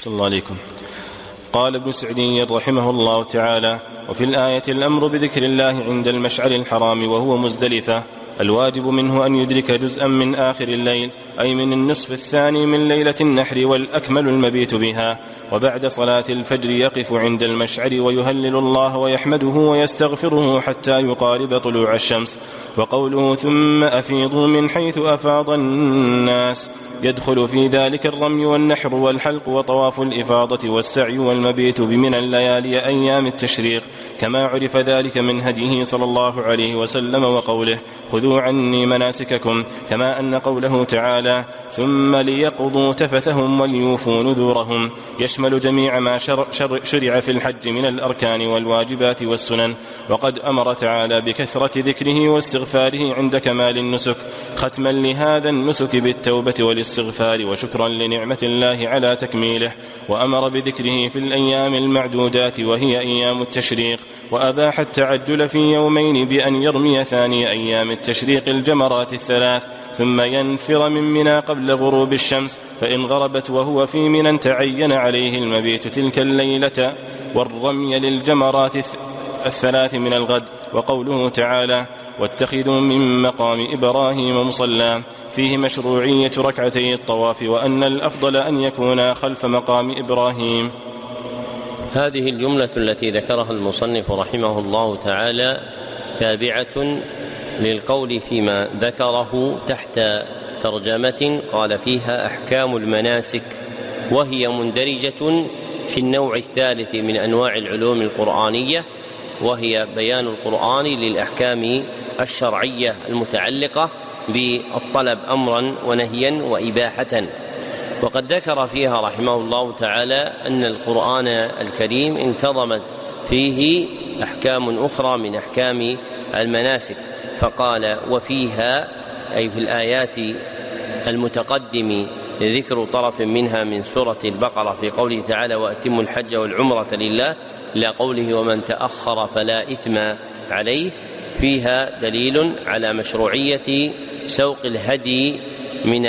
أحسن الله عليكم. قال ابن سعدي رحمه الله تعالى وفي الآية الأمر بذكر الله عند المشعر الحرام وهو مزدلفة الواجب منه أن يدرك جزءا من آخر الليل أي من النصف الثاني من ليلة النحر والأكمل المبيت بها وبعد صلاة الفجر يقف عند المشعر ويهلل الله ويحمده ويستغفره حتى يقارب طلوع الشمس. وقوله ثم أفيضوا من حيث أفاض الناس يدخل في ذلك الرمي والنحر والحلق وطواف الإفاضة والسعي والمبيت بمن الليالي أيام التشريق كما عرف ذلك من هديه صلى الله عليه وسلم وقوله خذوا عني مناسككم كما أن قوله تعالى ثم ليقضوا تفثهم وليوفوا نذورهم يشمل جميع ما شر شر شرع في الحج من الأركان والواجبات والسنن وقد أمر تعالى بكثرة ذكره واستغفاره عند كمال النسك ختما لهذا النسك بالتوبة والاستغفار وشكرا لنعمة الله على تكميله وأمر بذكره في الأيام المعدودات وهي أيام التشريق وأباح التعجل في يومين بأن يرمي ثاني أيام التشريق الجمرات الثلاث ثم ينفر من منى قبل غروب الشمس فإن غربت وهو في منى تعين عليه المبيت تلك الليلة والرمي للجمرات الثلاث من الغد وقوله تعالى واتخذوا من مقام إبراهيم مصلى. فيه مشروعية ركعتي الطواف وأن الأفضل أن يكون خلف مقام إبراهيم. هذه الجملة التي ذكرها المصنف رحمه الله تعالى تابعة للقول فيما ذكره تحت ترجمة قال فيها أحكام المناسك وهي مندرجة في النوع الثالث من أنواع العلوم القرآنية وهي بيان القرآن للأحكام الشرعية المتعلقة بالطلب أمرا ونهيا وإباحة. وقد ذكر فيها رحمه الله تعالى أن القرآن الكريم انتظمت فيه أحكام أخرى من أحكام المناسك فقال وفيها أي في الآيات المتقدم ذكر طرف منها من سورة البقرة في قوله تعالى وأتموا الحج والعمرة لله إلى قوله ومن تأخر فلا إثم عليه فيها دليل على مشروعية سوق الهدي من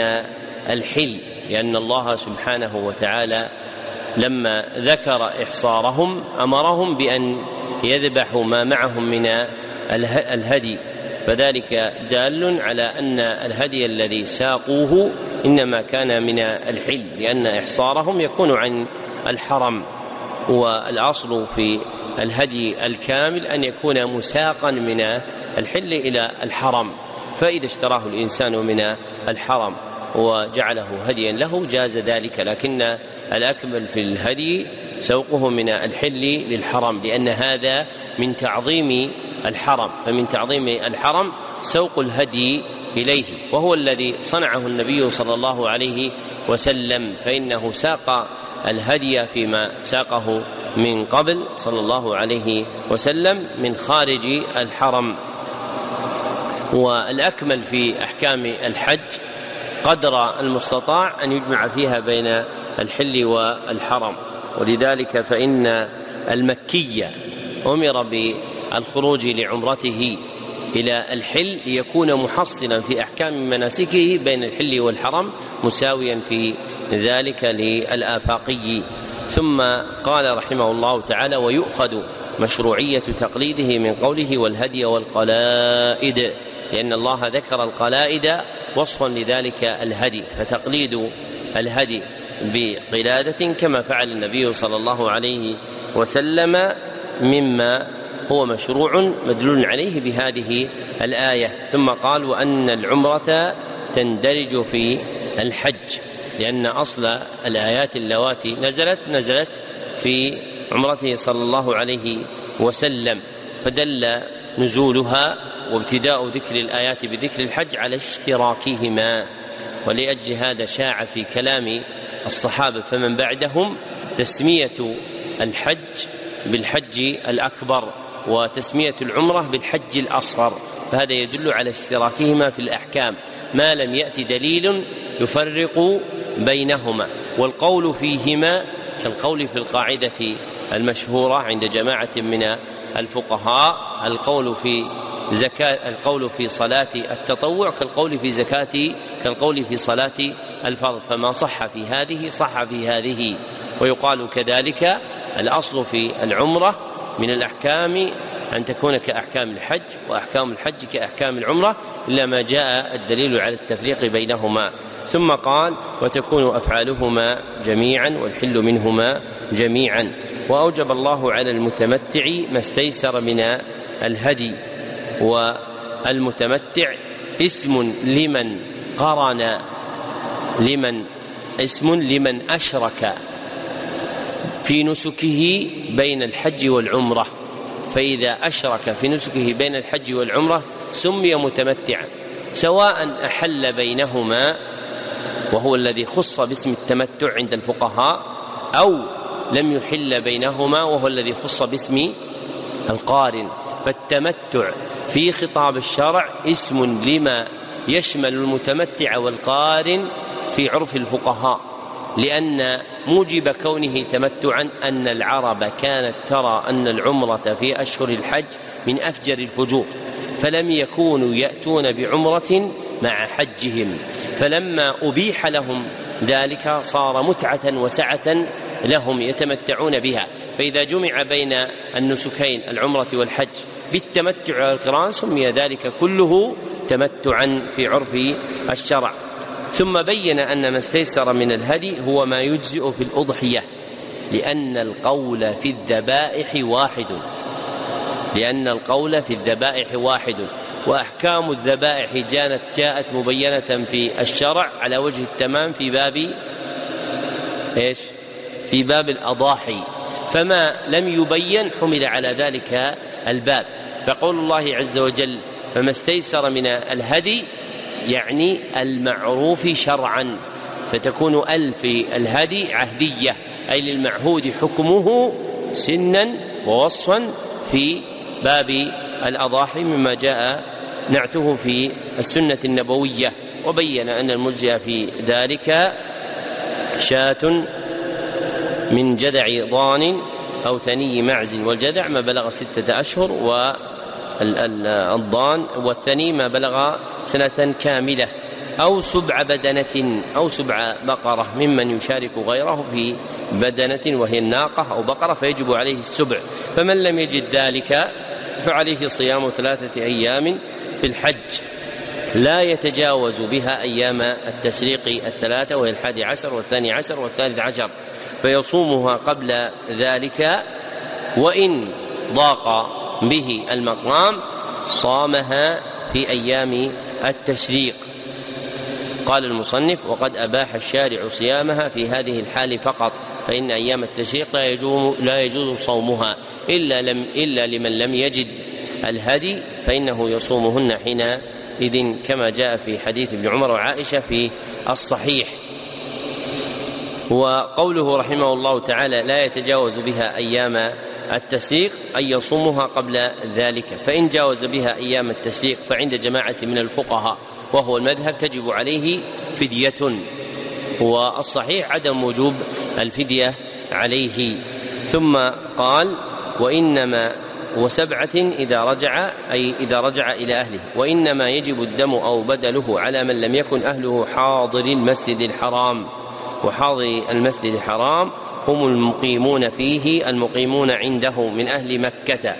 الحل لأن الله سبحانه وتعالى لما ذكر إحصارهم أمرهم بأن يذبحوا ما معهم من الهدي. فذلك دال على أن الهدي الذي ساقوه إنما كان من الحل لأن إحصارهم يكون عن الحرم. والأصل في الهدي الكامل أن يكون مساقا من الحل إلى الحرم فإذا اشتراه الإنسان من الحرم وجعله هديا له جاز ذلك لكن الأكمل في الهدي سوقه من الحل للحرم لأن هذا من تعظيم الحرم فمن تعظيم الحرم سوق الهدي إليه وهو الذي صنعه النبي صلى الله عليه وسلم فإنه ساق الهدي فيما ساقه من قبل صلى الله عليه وسلم من خارج الحرم. والأكمل في أحكام الحج قدر المستطاع أن يجمع فيها بين الحل والحرم. ولذلك فإن المكية أمر بالخروج لعمرته. إلى الحل ليكون محصلا في أحكام مناسكه بين الحل والحرم مساويا في ذلك للآفاقي. ثم قال رحمه الله تعالى ويؤخذ مشروعية تقليده من قوله والهدي والقلائد لأن الله ذكر القلائد وصفا لذلك الهدي. فتقليد الهدي بقلادة كما فعل النبي صلى الله عليه وسلم مما هو مشروع مدلول عليه بهذه الآية. ثم قال وأن العمرة تندرج في الحج لأن أصل الآيات اللواتي نزلت نزلت في عمرته صلى الله عليه وسلم. فدل نزولها وابتداء ذكر الآيات بذكر الحج على اشتراكهما. ولأجل هذا شاع في كلام الصحابة فمن بعدهم تسمية الحج بالحج الأكبر. وتسمية العمرة بالحج الأصغر فهذا يدل على اشتراكهما في الأحكام. ما لم يأتي دليل يفرق بينهما والقول فيهما كالقول في القاعدة المشهورة عند جماعة من الفقهاء القول في زكاة القول في صلاة التطوع كالقول في زكاة كالقول في صلاة الفرض. فما صح في هذه صح في هذه. ويقال كذلك الأصل في العمرة من الأحكام أن تكون كأحكام الحج وأحكام الحج كأحكام العمرة إلا ما جاء الدليل على التفريق بينهما. ثم قال وتكون أفعالهما جميعا والحل منهما جميعا. وأوجب الله على المتمتع ما استيسر من الهدي. والمتمتع اسم لمن قرن لمن اسم لمن أشرك. في نسكه بين الحج والعمرة. فإذا أشرك في نسكه بين الحج والعمرة سمي متمتعا سواء أحل بينهما وهو الذي خص باسم التمتع عند الفقهاء أو لم يحل بينهما وهو الذي خص باسم القارن. فالتمتع في خطاب الشرع اسم لما يشمل المتمتع والقارن في عرف الفقهاء. لأن موجب كونه تمتعا أن العرب كانت ترى أن العمرة في أشهر الحج من أفجر الفجور فلم يكونوا يأتون بعمرة مع حجهم. فلما أبيح لهم ذلك صار متعة وسعة لهم يتمتعون بها. فإذا جمع بين النسكين العمرة والحج بالتمتع والقران سمي ذلك كله تمتعا في عرف الشرع. ثم بين أن ما استيسر من الهدي هو ما يجزئ في الأضحية لأن القول في الذبائح واحد. لأن القول في الذبائح واحد. وأحكام الذبائح جانت جاءت مبينة في الشرع على وجه التمام في باب إيش؟ في باب الأضاحي. فما لم يبين حمل على ذلك الباب. فقول الله عز وجل فما استيسر من الهدي يعني المعروف شرعا فتكون ال في الهدي عهدية أي للمعهود حكمه سنا ووصفا في باب الأضاحي مما جاء نعته في السنة النبوية. وبين أن المجزئ في ذلك شاة من جدع ضان أو ثني معز والجدع ما بلغ ستة أشهر والضان والثني ما بلغ سنة كاملة أو سبع بدنة أو سبع بقرة ممن يشارك غيره في بدنة وهي الناقة أو بقرة فيجب عليه السبع. فمن لم يجد ذلك فعليه صيام ثلاثة أيام في الحج. لا يتجاوز بها أيام التشريق الثلاثة وهي الحادي عشر والثاني عشر والثالث عشر فيصومها قبل ذلك وإن ضاق به المقام صامها في أيام التشريق. قال المصنف وقد أباح الشارع صيامها في هذه الحال فقط فإن أيام التشريق لا يجوز لا يجوز صومها إلا لم إلا لمن لم يجد الهدي فإنه يصومهن حينئذ كما جاء في حديث ابن عمر وعائشة في الصحيح. وقوله رحمه الله تعالى لا يتجاوز بها أيام التسليق أن يصومها قبل ذلك فإن جاوز بها أيام التسليق فعند جماعة من الفقهاء وهو المذهب تجب عليه فدية. والصحيح عدم وجوب الفدية عليه. ثم قال وإنما وسبعة إذا رجع أي إذا رجع إلى أهله. وإنما يجب الدم أو بدله على من لم يكن أهله حاضر المسجد الحرام. وحاضر المسجد الحرام هم المقيمون فيه المقيمون عنده من أهل مكة.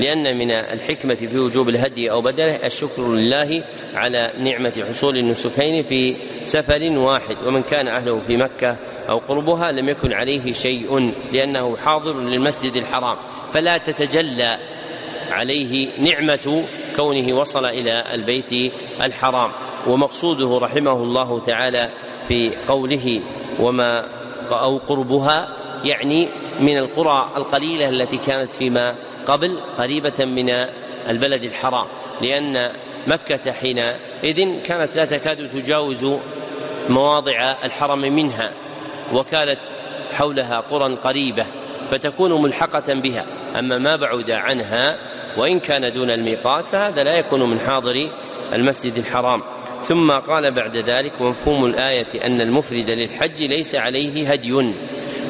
لأن من الحكمة في وجوب الهدي أو بدله الشكر لله على نعمة حصول النسكين في سفر واحد. ومن كان أهله في مكة أو قربها لم يكن عليه شيء لأنه حاضر للمسجد الحرام. فلا تتجلى عليه نعمة كونه وصل إلى البيت الحرام. ومقصوده رحمه الله تعالى في قوله وما أو قربها يعني من القرى القليلة التي كانت فيما قبل قريبة من البلد الحرام. لأن مكة حينئذ كانت لا تكاد تجاوز مواضع الحرم منها وكانت حولها قرى قريبة فتكون ملحقة بها. أما ما بعد عنها وإن كان دون الميقات فهذا لا يكون من حاضر المسجد الحرام. ثم قال بعد ذلك ومفهوم الآية أن المفرد للحج ليس عليه هدي.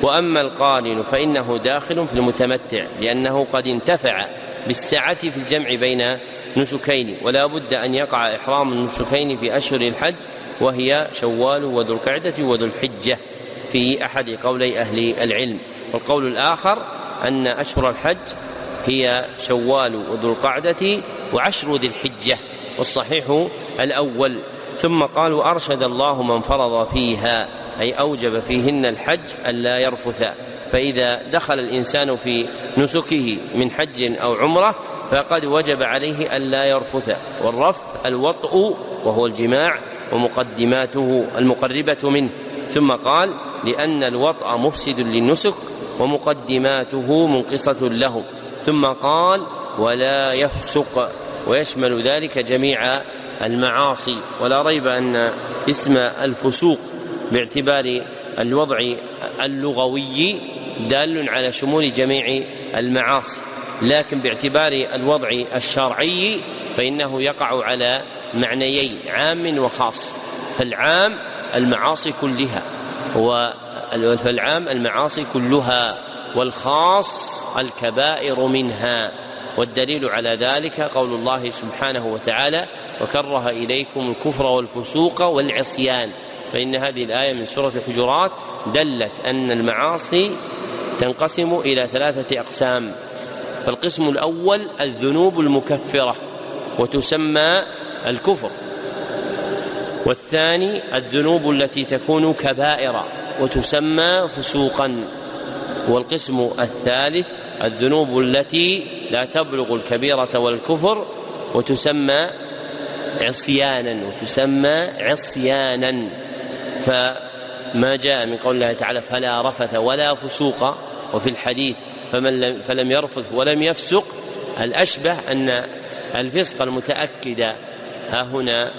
وأما القارن فإنه داخل في المتمتع لأنه قد انتفع بالسعة في الجمع بين نسكين ولا بد أن يقع إحرام النسكين في أشهر الحج وهي شوال وذو القعدة وذو الحجة في أحد قولي أهل العلم. والقول الآخر أن أشهر الحج هي شوال وذو القعدة وعشر ذي الحجة. والصحيح الأول. ثم قال وارشد الله من فرض فيها أي أوجب فيهن الحج الا يرفث. فإذا دخل الإنسان في نسكه من حج أو عمرة فقد وجب عليه الا يرفث. والرفث الوطء وهو الجماع ومقدماته المقربة منه. ثم قال لأن الوطء مفسد للنسك ومقدماته منقصة له. ثم قال ولا يفسق. ويشمل ذلك جميع المعاصي. ولا ريب أن اسم الفسوق باعتبار الوضع اللغوي دال على شمول جميع المعاصي. لكن باعتبار الوضع الشرعي فإنه يقع على معنيين عام وخاص. فالعام المعاصي كلها فالعام المعاصي كلها والخاص الكبائر منها. والدليل على ذلك قول الله سبحانه وتعالى وكره إليكم الكفر والفسوق والعصيان فإن هذه الآية من سورة الحجرات دلت أن المعاصي تنقسم إلى ثلاثة أقسام. فالقسم الأول الذنوب المكفرة وتسمى الكفر. والثاني الذنوب التي تكون كبائر وتسمى فسوقا. والقسم الثالث الذنوب التي لا تبلغ الكبيرة والكفر وتسمى عصيانا وتسمى عصيانا. فما جاء من قول الله تعالى فلا رفث ولا فسوق وفي الحديث فمن لم فلم يرفث ولم يفسق. الأشبه أن الفسق المتأكد ها هنا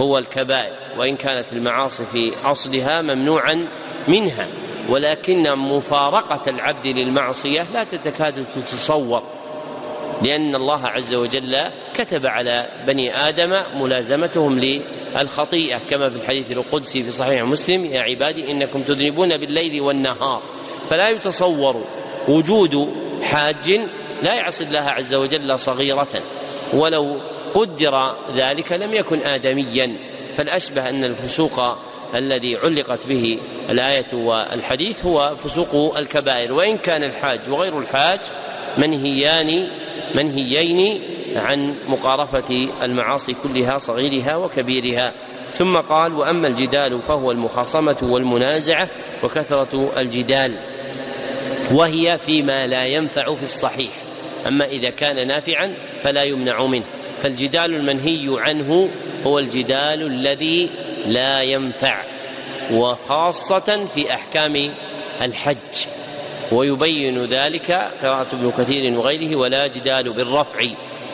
هو الكبائر وإن كانت المعاصي في أصلها ممنوعا منها. ولكن مفارقة العبد للمعصية لا تتكاد تتصور. لأن الله عز وجل كتب على بني آدم ملازمتهم للخطيئة كما في الحديث القدسي في صحيح مسلم يا عبادي إنكم تذنبون بالليل والنهار فلا يتصور وجود حاج لا يعصي الله عز وجل صغيرة ولو قدر ذلك لم يكن آدميا. فالأشبه أن الفسوق الذي علقت به الآية والحديث هو فسوق الكبائر وإن كان الحاج وغير الحاج منهيان منهيين عن مقارفة المعاصي كلها صغيرها وكبيرها. ثم قال وأما الجدال فهو المخاصمة والمنازعة وكثرة الجدال وهي فيما لا ينفع في الصحيح. أما إذا كان نافعا فلا يمنع منه. فالجدال المنهي عنه هو الجدال الذي لا ينفع وخاصة في أحكام الحج. ويبين ذلك قراءة ابن كثير وغيره ولا جدال بالرفع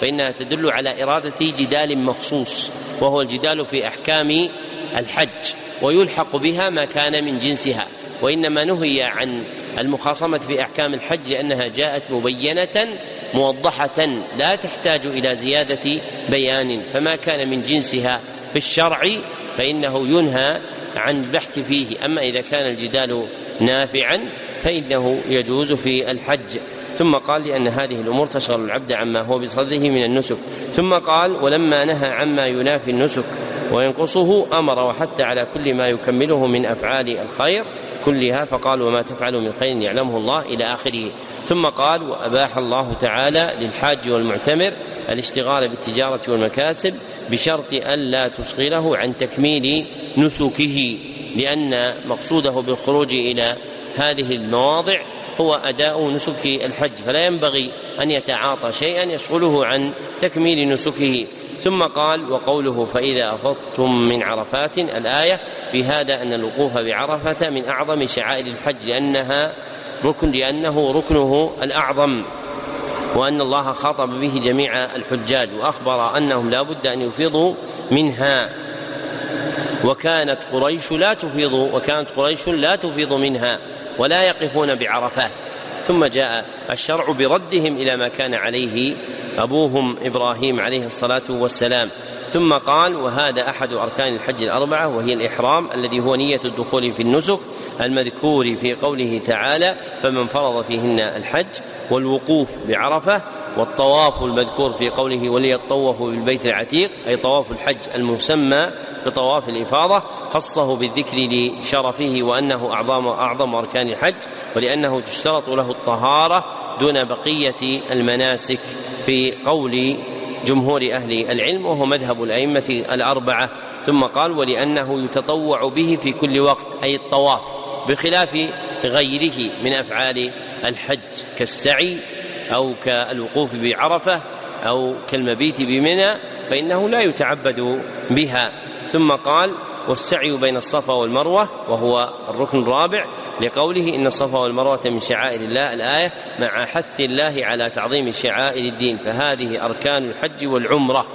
فإنها تدل على إرادة جدال مخصوص وهو الجدال في أحكام الحج ويلحق بها ما كان من جنسها وإنما نهي عن المخاصمة في أحكام الحج لأنها جاءت مبينة موضحة لا تحتاج إلى زيادة بيان فما كان من جنسها في الشرع فإنه ينهى عن البحث فيه أما إذا كان الجدال نافعا فإنه يجوز في الحج. ثم قال لأن هذه الأمور تشغل العبد عما هو بصدده من النسك. ثم قال ولما نهى عما ينافي النسك وينقصه أمر وحتى على كل ما يكمله من أفعال الخير كلها فقال وما تفعلوا من خير يعلمه الله إلى آخره. ثم قال وأباح الله تعالى للحاج والمعتمر الاشتغال بالتجارة والمكاسب بشرط ألا تشغله عن تكميل نسكه لأن مقصوده بالخروج إلى هذه المواضع هو أداء نسك الحج فلا ينبغي أن يتعاطى شيئا يشغله عن تكميل نسكه. ثم قال وقوله فإذا أفضتم من عرفات الآية في هذا أن الوقوف بعرفة من أعظم شعائر الحج لأنها ركن لأنه ركنه الأعظم وأن الله خاطب به جميع الحجاج وأخبر أنهم لا بد أن يفيضوا منها. وكانت قريش لا تفيض وكانت قريش لا تفيض منها. ولا يقفون بعرفات. ثم جاء الشرع بردهم إلى ما كان عليه أبوهم إبراهيم عليه الصلاة والسلام. ثم قال وهذا أحد أركان الحج الأربعة وهي الإحرام الذي هو نية الدخول في النسك المذكور في قوله تعالى فمن فرض فيهن الحج والوقوف بعرفة والطواف المذكور في قوله وليطوفوا بالبيت العتيق أي طواف الحج المسمى بطواف الإفاضة خصه بالذكر لشرفه وأنه أعظم أعظم أركان الحج ولأنه تشترط له الطهارة دون بقية المناسك في قول جمهور أهل العلم وهو مذهب الأئمة الأربعة. ثم قال ولأنه يتطوع به في كل وقت أي الطواف بخلاف غيره من أفعال الحج كالسعي أو كالوقوف بعرفة أو كالمبيت بمنى فإنه لا يتعبد بها. ثم قال والسعي بين الصفا والمروة وهو الركن الرابع لقوله إن الصفا والمروة من شعائر الله. الآية مع حث الله على تعظيم شعائر الدين فهذه أركان الحج والعمرة.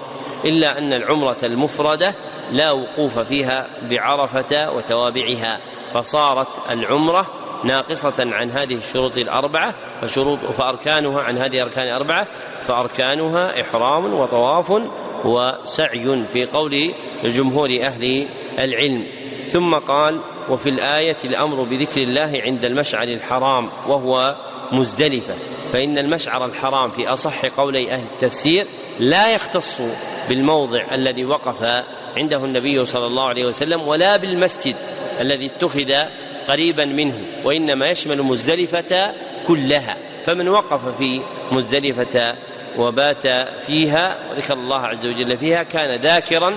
إلا أن العمرة المفردة لا وقوف فيها بعرفة وتوابعها. فصارت العمرة ناقصة عن هذه الشروط الأربعة فشروط فأركانها عن هذه الأركان الأربعة فأركانها إحرام وطواف وسعي في قول جمهور أهل العلم. ثم قال وفي الآية الأمر بذكر الله عند المشعر الحرام وهو مزدلفة. فإن المشعر الحرام في أصح قولي أهل التفسير لا يختص بالموضع الذي وقف عنده النبي صلى الله عليه وسلم ولا بالمسجد الذي اتخذ قريبا منه وإنما يشمل مزدلفة كلها. فمن وقف في مزدلفة وبات فيها وذكر الله عز وجل فيها كان ذاكرا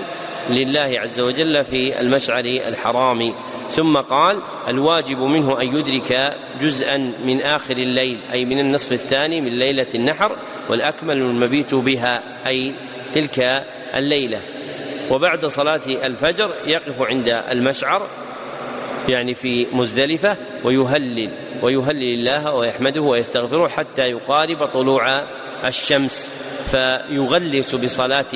لله عز وجل في المشعر الحرام. ثم قال الواجب منه أن يدرك جزءا من آخر الليل أي من النصف الثاني من ليلة النحر والأكمل المبيت بها أي تلك الليلة. وبعد صلاة الفجر يقف عند المشعر يعني في مزدلفة ويهلل ويهلل الله ويحمده ويستغفره حتى يقارب طلوع الشمس. فيغلس بصلاة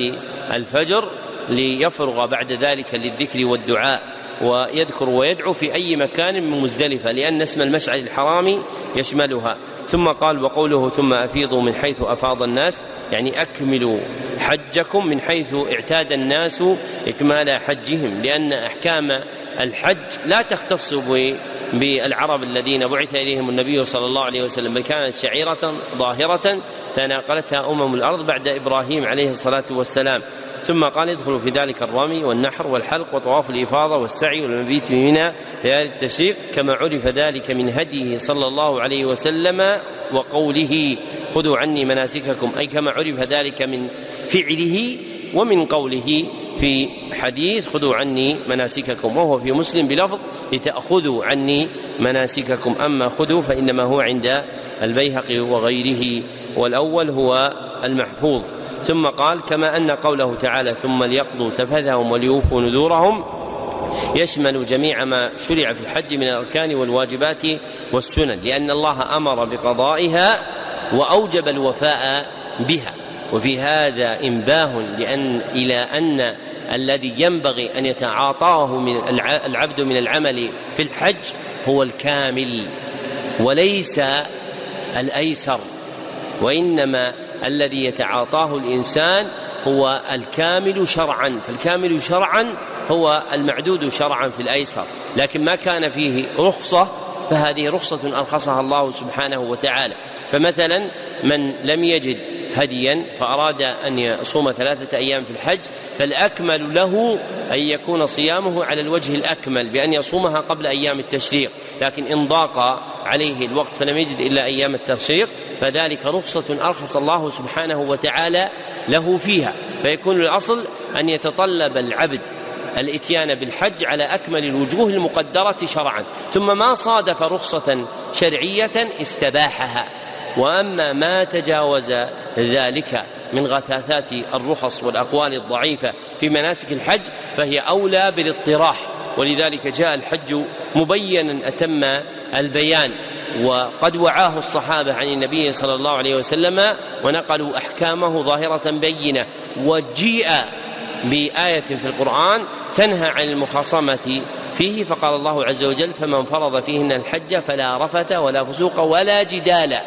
الفجر ليفرغ بعد ذلك للذكر والدعاء ويذكر ويدعو في أي مكان من مزدلفة لأن اسم المشعر الحرام يشملها. ثم قال وقوله ثم أفيضوا من حيث أفاض الناس يعني أكملوا حجكم من حيث اعتاد الناس إكمال حجهم لأن أحكام الحج لا تختص بالعرب الذين بعث إليهم النبي صلى الله عليه وسلم بل كانت شعيرة ظاهرة تناقلتها أمم الأرض بعد إبراهيم عليه الصلاة والسلام. ثم قال يدخل في ذلك الرمي والنحر والحلق وطواف الإفاضة والسعي والمبيت بمنى ليالي التشريق كما عرف ذلك من هديه صلى الله عليه وسلم وقوله خذوا عني مناسككم. أي كما عرف ذلك من فعله ومن قوله. في حديث خذوا عني مناسككم وهو في مسلم بلفظ لتأخذوا عني مناسككم. أما خذوا فإنما هو عند البيهقي وغيره والأول هو المحفوظ. ثم قال كما أن قوله تعالى ثم ليقضوا تفثهم وليوفوا نذورهم يشمل جميع ما شرع في الحج من الأركان والواجبات والسنن لأن الله أمر بقضائها وأوجب الوفاء بها. وفي هذا إنباه لأن إلى أن الذي ينبغي أن يتعاطاه من العبد من العمل في الحج هو الكامل وليس الأيسر. وإنما الذي يتعاطاه الإنسان هو الكامل شرعا فالكامل شرعا هو المعدود شرعا في الأيسر. لكن ما كان فيه رخصة فهذه رخصة ارخصها الله سبحانه وتعالى. فمثلا من لم يجد هديا فأراد أن يصوم ثلاثة أيام في الحج فالأكمل له أن يكون صيامه على الوجه الأكمل بأن يصومها قبل أيام التشريق. لكن إن ضاق عليه الوقت فلم يجد إلا أيام التشريق فذلك رخصة أرخص الله سبحانه وتعالى له فيها. فيكون الأصل أن يتطلب العبد الإتيان بالحج على أكمل الوجوه المقدرة شرعا. ثم ما صادف رخصة شرعية استباحها. وأما ما تجاوز ذلك من غثاثات الرخص والأقوال الضعيفة في مناسك الحج فهي أولى بالاطراح. ولذلك جاء الحج مبينا أتم البيان. وقد وعاه الصحابة عن النبي صلى الله عليه وسلم ونقلوا أحكامه ظاهرة بينة. وجيء بآية في القرآن تنهى عن المخاصمة فيه فقال الله عز وجل فمن فرض فيهن الحج فلا رفث ولا فسوق ولا جدال.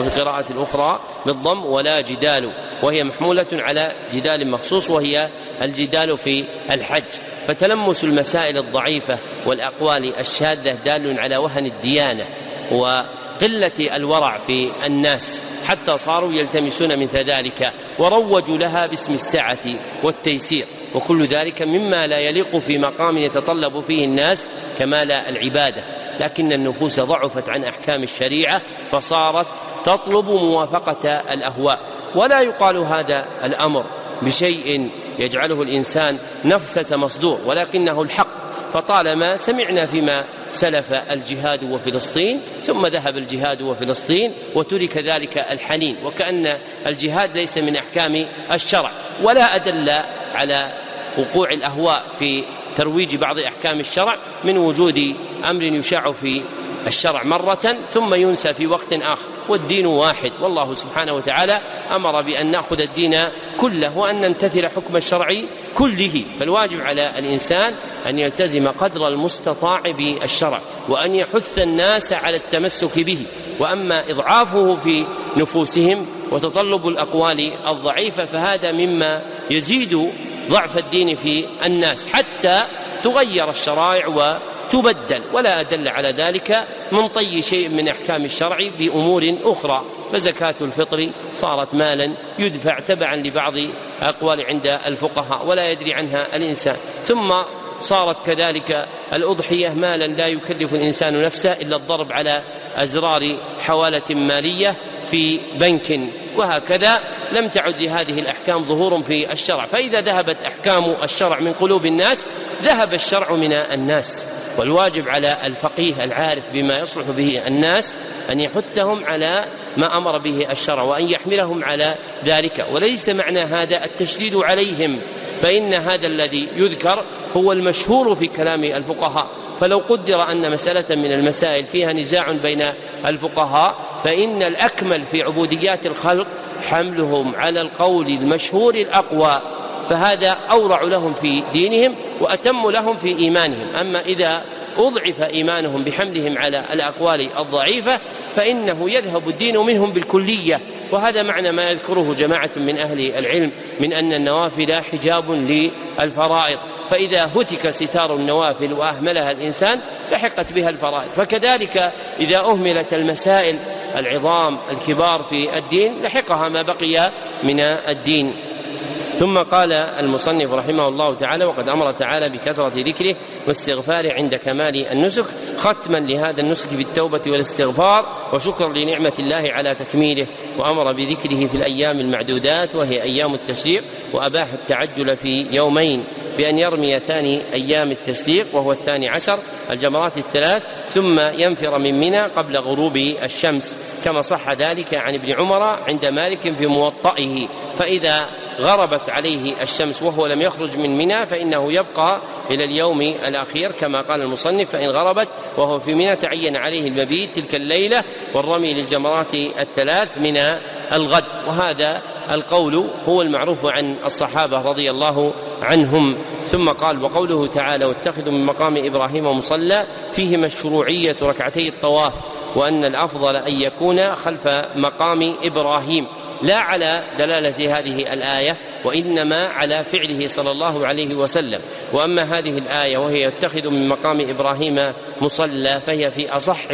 وفي قراءة أخرى بالضم ولا جدال وهي محمولة على جدال مخصوص وهي الجدال في الحج. فتلمس المسائل الضعيفة والأقوال الشاذة دال على وهن الديانة وقلة الورع في الناس حتى صاروا يلتمسون مثل ذلك وروجوا لها باسم السعة والتيسير. وكل ذلك مما لا يليق في مقام يتطلب فيه الناس كمال العبادة. لكن النفوس ضعفت عن أحكام الشريعة فصارت تطلب موافقة الأهواء. ولا يقال هذا الأمر بشيء يجعله الإنسان نفثة مصدور ولكنه الحق. فطالما سمعنا فيما سلف الجهاد وفلسطين ثم ذهب الجهاد وفلسطين وترك ذلك الحنين. وكأن الجهاد ليس من أحكام الشرع. ولا أدل على وقوع الأهواء في ترويج بعض أحكام الشرع من وجود أمر يشاع في الشرع مرة ثم ينسى في وقت آخر والدين واحد. والله سبحانه وتعالى أمر بأن نأخذ الدين كله وأن نمتثل حكم الشرع كله. فالواجب على الإنسان أن يلتزم قدر المستطاع بالشرع وأن يحث الناس على التمسك به. وأما إضعافه في نفوسهم وتطلب الأقوال الضعيفة فهذا مما يزيد ضعف الدين في الناس حتى تغير الشرائع و تبدل ولا أدل على ذلك من طي شيء من أحكام الشرع بأمور أخرى. فزكاة الفطر صارت مالا يدفع تبعا لبعض أقوال عند الفقهاء ولا يدري عنها الإنسان. ثم صارت كذلك الأضحية مالا لا يكلف الإنسان نفسه إلا الضرب على أزرار حوالة مالية في بنك. وهكذا لم تعد لهذه الأحكام ظهور في الشرع. فإذا ذهبت أحكام الشرع من قلوب الناس ذهب الشرع من الناس. والواجب على الفقيه العارف بما يصلح به الناس أن يحثهم على ما أمر به الشرع وأن يحملهم على ذلك. وليس معنى هذا التشديد عليهم. فإن هذا الذي يذكر هو المشهور في كلام الفقهاء. فلو قدر أن مسألة من المسائل فيها نزاع بين الفقهاء فإن الأكمل في عبوديات الخلق حملهم على القول المشهور الأقوى. فهذا أورع لهم في دينهم وأتم لهم في إيمانهم. أما إذا أضعف إيمانهم بحملهم على الأقوال الضعيفة فإنه يذهب الدين منهم بالكلية. وهذا معنى ما يذكره جماعة من أهل العلم من أن النوافل حجاب للفرائض. فإذا هتك ستار النوافل وأهملها الإنسان لحقت بها الفرائض. فكذلك إذا أهملت المسائل العظام الكبار في الدين لحقها ما بقي من الدين. ثم قال المصنف رحمه الله تعالى وقد أمر تعالى بكثرة ذكره واستغفاره عند كمال النسك ختما لهذا النسك بالتوبة والاستغفار وشكرا لنعمة الله على تكميله وأمر بذكره في الأيام المعدودات وهي أيام التشريق وأباح التعجل في يومين بأن يرمي ثاني أيام التشريق وهو الثاني عشر الجمرات الثلاث ثم ينفر من منى قبل غروب الشمس كما صح ذلك عن ابن عمر عند مالك في موطئه فإذا غربت عليه الشمس وهو لم يخرج من منى فإنه يبقى إلى اليوم الأخير كما قال المصنف فإن غربت وهو في منى تعين عليه المبيت تلك الليلة والرمي للجمرات الثلاث من الغد. وهذا القول هو المعروف عن الصحابة رضي الله عنهم. ثم قال وقوله تعالى واتخذوا من مقام إبراهيم مصلى فيه مشروعية ركعتي الطواف. وأن الأفضل أن يكون خلف مقام إبراهيم. لا على دلالة هذه الآية وإنما على فعله صلى الله عليه وسلم. وأما هذه الآية وهي يتخذ من مقام إبراهيم مصلى فهي في أصح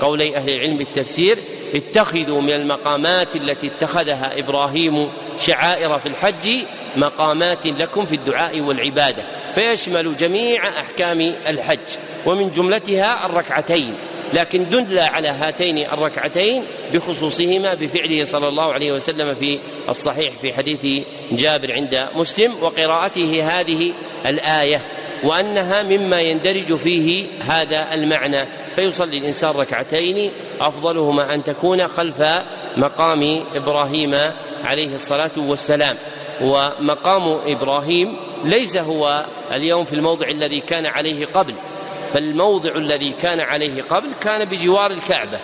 قولي أهل العلم التفسير اتخذوا من المقامات التي اتخذها إبراهيم شعائر في الحج مقامات لكم في الدعاء والعبادة. فيشمل جميع أحكام الحج ومن جملتها الركعتين. لكن دل على هاتين الركعتين بخصوصهما بفعله صلى الله عليه وسلم في الصحيح في حديث جابر عند مسلم وقراءته هذه الآية وأنها مما يندرج فيه هذا المعنى فيصلي الإنسان ركعتين أفضلهما أن تكون خلف مقام إبراهيم عليه الصلاة والسلام. ومقام إبراهيم ليس هو اليوم في الموضع الذي كان عليه قبل فالموضع الذي كان عليه قبل كان بجوار الكعبة.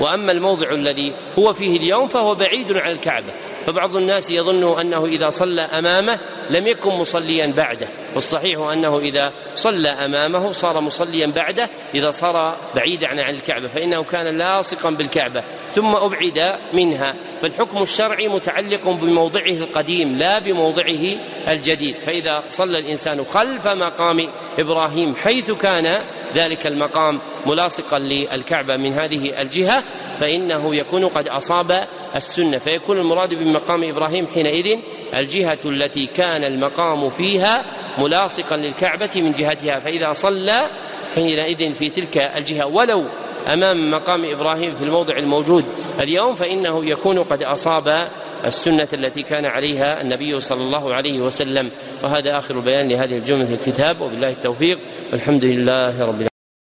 وأما الموضع الذي هو فيه اليوم فهو بعيد عن الكعبة. فبعض الناس يظن أنه إذا صلى أمامه لم يكن مصليا بعده. والصحيح أنه إذا صلى أمامه صار مصليا بعده إذا صار بعيدا عن الكعبة فإنه كان لاصقا بالكعبة ثم أبعد منها. فالحكم الشرعي متعلق بموضعه القديم لا بموضعه الجديد. فإذا صلى الإنسان خلف مقام إبراهيم حيث كان ذلك المقام ملاصقا للكعبة من هذه الجهة فإنه يكون قد أصاب السنة. فيكون المراد بمقام إبراهيم حينئذ الجهة التي كان المقام فيها ملاصقا للكعبة من جهتها. فإذا صلى حينئذ في تلك الجهة. ولو أمام مقام إبراهيم في الموضع الموجود اليوم فإنه يكون قد أصاب السنة التي كان عليها النبي صلى الله عليه وسلم. وهذا آخر بيان لهذه الجملة في الكتاب. وبالله التوفيق. والحمد لله رب العالمين.